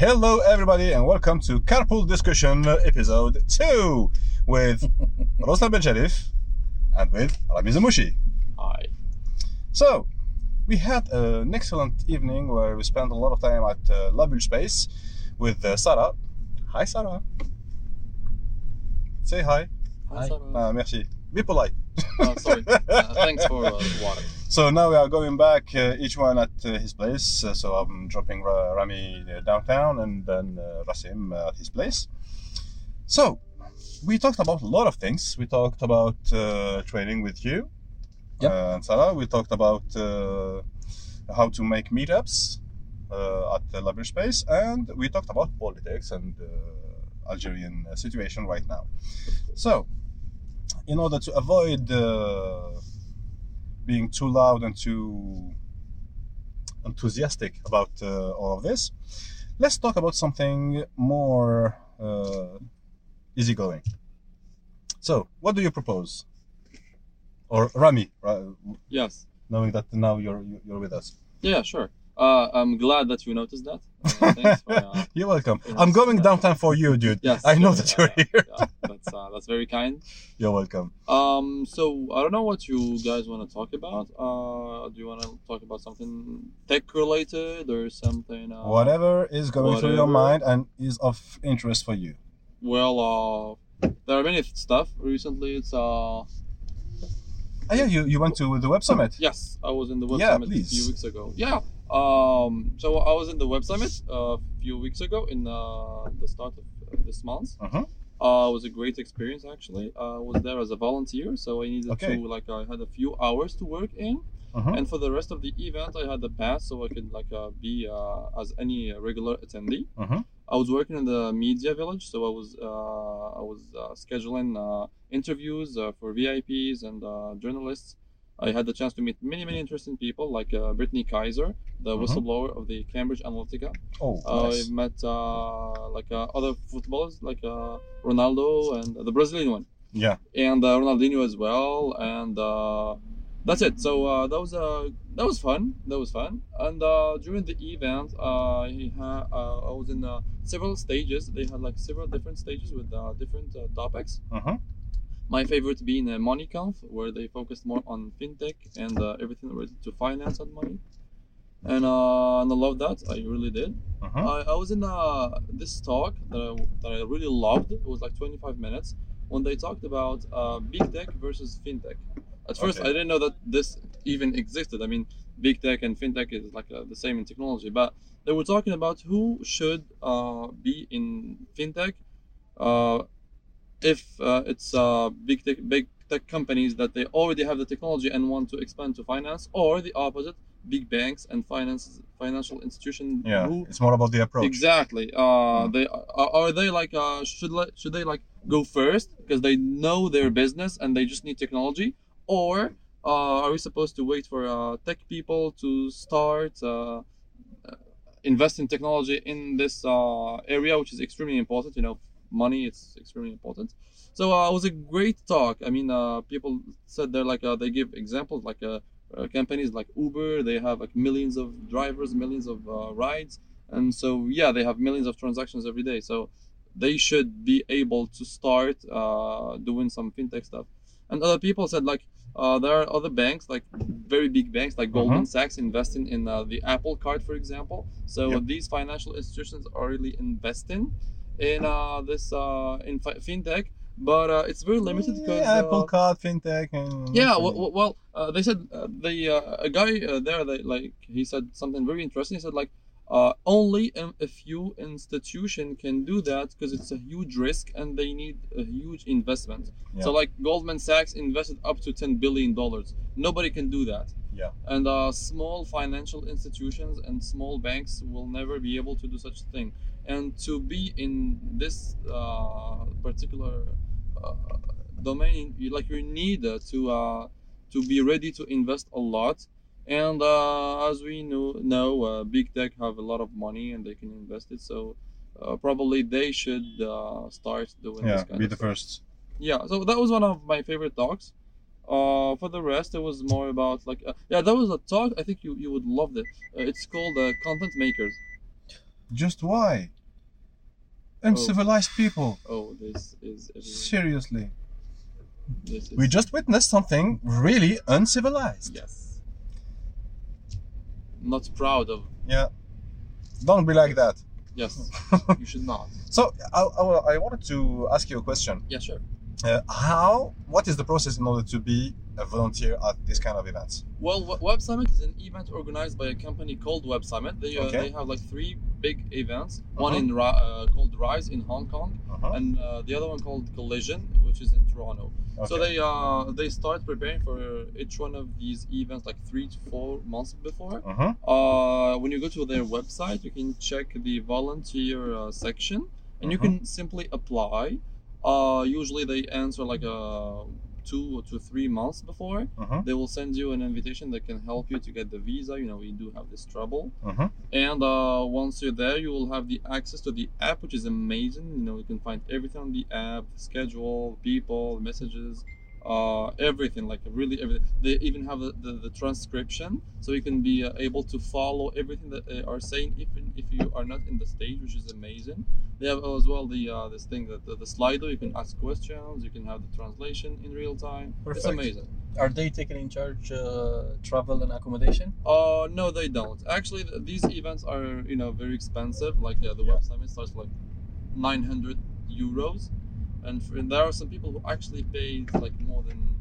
Hello, everybody, and welcome to Carpool Discussion episode 2 with Roslan Ben Sharif and with Rami Zamouchi. Hi. So, we had an excellent evening where we spent a lot of time at uh, Labule Space with uh, Sarah. Hi, Sarah. Say hi. Hi. Sarah. Uh, merci. Be polite. Oh, sorry. Uh, thanks for uh, water. So now we are going back, uh, each one at uh, his place. Uh, so I'm dropping Ra- Rami uh, downtown and then uh, Rasim uh, at his place. So we talked about a lot of things. We talked about uh, training with you Yep. and Sarah. We talked about uh, how to make meetups uh, at the Labor Space, and we talked about politics and uh, Algerian situation right now. So, in order to avoid uh, being too loud and too enthusiastic about uh, all of this, let's talk about something more uh, easygoing. So, what do you propose? Or Rami, ra- Yes. knowing that now you're you're with us. Yeah, sure. Uh, I'm glad that you noticed that. Uh, thanks for, uh, You're welcome. I'm going downtown for you, dude. yes. I know yeah, that you're here. yeah, that's uh, that's very kind. You're welcome. Um, so I don't know what you guys want to talk about. Uh, do you want to talk about something tech related or something? Uh, Whatever is going through your mind and is of interest for you. Well, uh, there are many stuff recently. It's uh, Oh, yeah, you, you went to the Web Summit. Yes, I was in the Web Summit please. a few weeks ago. Yeah. Um. So I was in the Web Summit uh, a few weeks ago in uh, the start of uh, this month. Mhm. Uh, it was a great experience actually. Uh, I was there as a volunteer, so I needed Okay. to like I had a few hours to work in, Mhm. and for the rest of the event I had the pass, so I could like uh, be uh, as any regular attendee. Mhm. I was working in the media village, so I was uh, I was uh, scheduling uh, interviews uh, for VIPs and uh, journalists. I had the chance to meet many many interesting people like uh, Brittany Kaiser, the Mhm. whistleblower of the Cambridge Analytica. Oh, nice. I met uh, like uh, other footballers like uh, Ronaldo and the Brazilian one, Yeah. and uh, Ronaldinho as well, and uh, that's it. So uh, that was uh, that was fun. That was fun. And uh, during the event, uh, he ha- uh, I was in uh, several stages. They had like several different stages with uh, different uh, topics. Mhm. My favorite being uh, MoneyConf, where they focused more on fintech and uh, everything related to finance and money. And, uh, and I love that. I really did. Mhm. I, I was in uh, this talk that I, that I really loved. It was like 25 minutes when they talked about uh, big tech versus fintech. At first, Okay. I didn't know that this even existed. I mean, big tech and fintech is like uh, the same in technology, but they were talking about who should uh, be in fintech uh, if uh, it's uh, big tech, big tech companies that they already have the technology and want to expand to finance, or the opposite, big banks and finance financial institutions Yeah. who It's more about the approach. Exactly. Uh, Mm. they are, are they like uh, should le- should they like go first because they know their business and they just need technology, or uh, are we supposed to wait for uh, tech people to start uh, uh, invest in technology in this uh, area, which is extremely important. You know, money it's extremely important. So uh, it was a great talk. I mean, uh, people said they're like uh, they give examples like uh, uh, companies like Uber. They have like millions of drivers, millions of uh, rides, and so yeah, they have millions of transactions every day. So they should be able to start uh, doing some fintech stuff. And other people said like uh, there are other banks like very big banks like Goldman Sachs investing in uh, the Apple Card, for example. So Yep. these financial institutions are really investing in uh, this uh, in fi- fintech, but uh, it's very limited because Yeah, Apple uh, Card, fintech, and yeah, well, well uh, they said uh, the uh, a guy uh, there, they, like he said something very interesting. He said like uh, only a, few institution can do that because it's a huge risk and they need a huge investment. So like Goldman Sachs invested up to ten billion dollars. Nobody can do that. Yeah. And uh, small financial institutions and small banks will never be able to do such a thing. And to be in this uh, particular uh, domain, you like you need uh, to uh, to be ready to invest a lot. And uh, as we know, know uh, big tech have a lot of money and they can invest it. So uh, probably they should uh, start doing yeah, this kind be of the stuff. first. Yeah, so that was one of my favorite talks. Uh, for the rest, it was more about like uh, yeah, that was a talk. I think you you would love it. Uh, it's called uh, content makers. Just why? Uncivilized people. Oh, this is everywhere. Seriously. This is We just witnessed something really uncivilized. yes. Not proud of Yeah. Don't be like that. yes. you should not. So I, I, I wanted to ask you a question. Yeah, sure. Uh, how? What is the process in order to be a volunteer at this kind of events? Well, Web- Summit is an event organized by a company called Web Summit. They, uh, Okay. they have like three big events. One Uh-huh. in Ri- uh, called Rise in Hong Kong, Uh-huh. and uh, the other one called Collision, which is in Toronto. So they uh, they start preparing for each one of these events like three to four months before. Uh-huh. Uh, when you go to their website, you can check the volunteer uh, section, and you Mhm. can simply apply. Uh, usually they answer like uh, two to three months before. Uh-huh. They will send you an invitation that can help you to get the visa. You know, we do have this trouble. Uh-huh. And uh, once you're there, you will have the access to the app, which is amazing. You know, you can find everything on the app, the schedule, people, messages, uh, everything. Like really everything. They even have the, the, the transcription, so you can be uh, able to follow everything that they are saying, even if you are not in the stage, which is amazing. They have as well the uh, this thing that the, the Slido. You can ask questions. You can have the translation in real time. Perfect. It's amazing. Are they taking in charge uh, travel and accommodation? Uh, no, they don't. Actually, th- these events are you know very expensive. Like yeah, the Yeah. web summit starts like 900 euros, and, for, and there are some people who actually pay like more than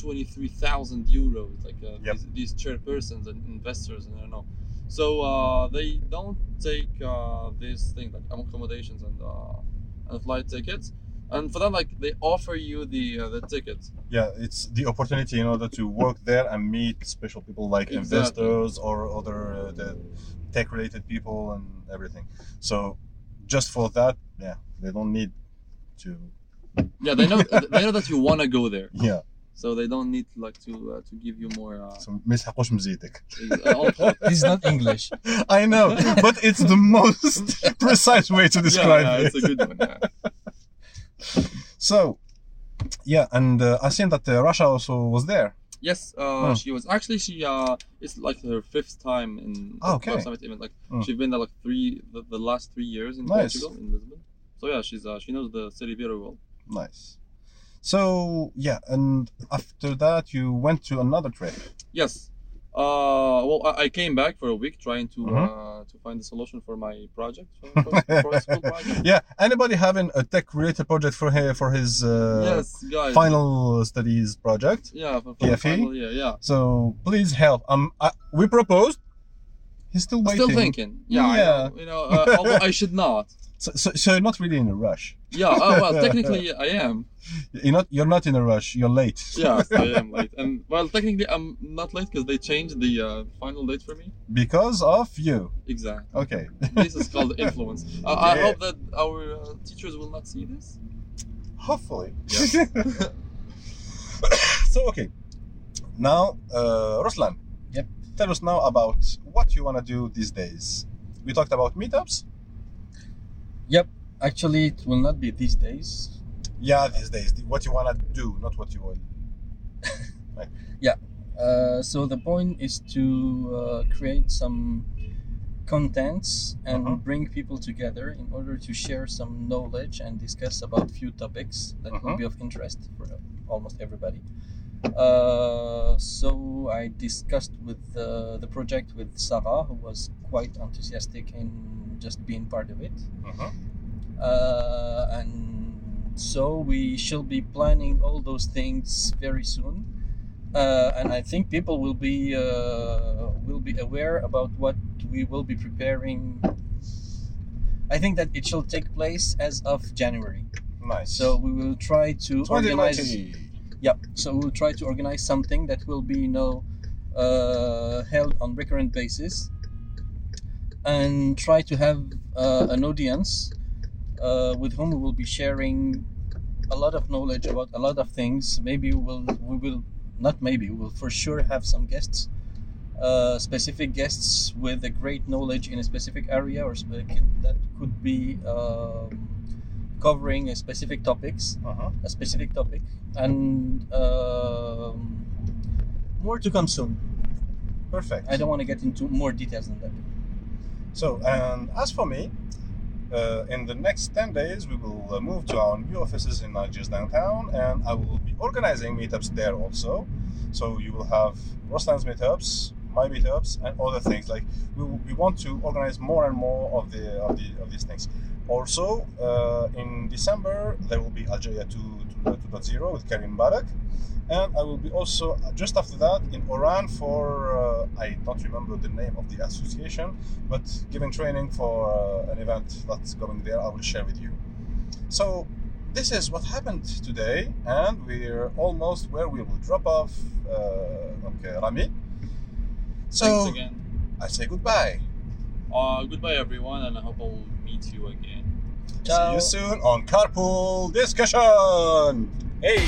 23,000 euros. Like uh, Yep. these, these chairpersons and investors, and I don't know. So uh, they don't take uh, this thing like accommodations and uh, and flight tickets. And for that, like they offer you the uh, the tickets. Yeah, it's the opportunity in order to work there and meet special people like Exactly. investors or other uh, the tech-related people and everything. So just for that, yeah, they don't need to. Yeah, they know they know that you wanna go there. Yeah. So they don't need like to uh, to give you more. Uh... So ما يسحقوش مزيتك. This not English. I know, but it's the most precise way to describe yeah, yeah, it. it's a good one. Yeah. so, yeah, and uh, I seen that uh, Rasha also was there. Yes, uh, oh. she was actually she. Uh, it's like her fifth time in oh, okay. Club Summit event. Like oh. she's been there like three the, the last three years in nice. Portugal in Lisbon. So yeah, she's uh, she knows the city very well. Nice. So yeah, and after that you went to another trip. Yes. Uh, well, I, I came back for a week trying to Mhm. uh, to find a solution for my project for, for, for project. Yeah, anybody having a tech-related project for his, for his uh, yes, guys. final studies project? Yeah, for, for PFE? final year. Yeah. So please help. Um, I, we proposed. He's still waiting. Still thinking. Yeah. Yeah. know, you know, uh, although I should not. So, so, so you're not really in a rush. Yeah. Oh well, technically I am. You're not. You're not in a rush. You're late. yeah, I am late. And well, technically I'm not late because they changed the uh, final date for me. because of you. Exactly. Okay. This is called influence. Uh, I hope that our uh, teachers will not see this. Hopefully. so okay. Now, uh, Ruslan. Yep. Tell us now about what you want to do these days. We talked about meetups. Actually, it will not be these days. Yeah, these days. What you want to do, not what you will. Uh, so the point is to uh, create some contents and Uh-huh. bring people together in order to share some knowledge and discuss about few topics that Uh-huh. will be of interest for almost everybody. Uh, so I discussed with uh, the project with Sarah, who was quite enthusiastic in just being part of it. Uh-huh. uh, and so we shall be planning all those things very soon. Uh, and I think people will be uh, will be aware about what we will be preparing. I think that it shall take place as of January. Nice. So we will try to organize. 2020. Yep. So we'll try to organize something that will be, you know, uh, held on recurrent basis, and try to have uh, an audience uh, with whom we will be sharing a lot of knowledge about a lot of things. Maybe we will we will not maybe we will for sure have some guests. Uh, specific guests with a great knowledge in a specific area or that could be um, covering a specific topics Uh-huh. a specific topic and um, more to come soon Perfect. i don't want to get into more details than that So, and as for me, uh, in the next 10 days, we will uh, move to our new offices in Algiers downtown, and I will be organizing meetups there also. So, you will have Roslan's meetups, my meetups, and other things. Like, we, we want to organize more and more of, the, of, the, of these things. Also, uh, in December, there will be Algeria 2, 2.0 with Karim Barak. And I will be also just after that in Oran for uh, I don't remember the name of the association, but giving training for uh, an event that's going there. I will share with you. So this is what happened today, and we're almost where we will drop off. Uh, okay, Rami. So Thanks again. I say goodbye. Uh, goodbye, everyone, and I hope I'll meet you again. See you soon on Carpool Discussion. Hey.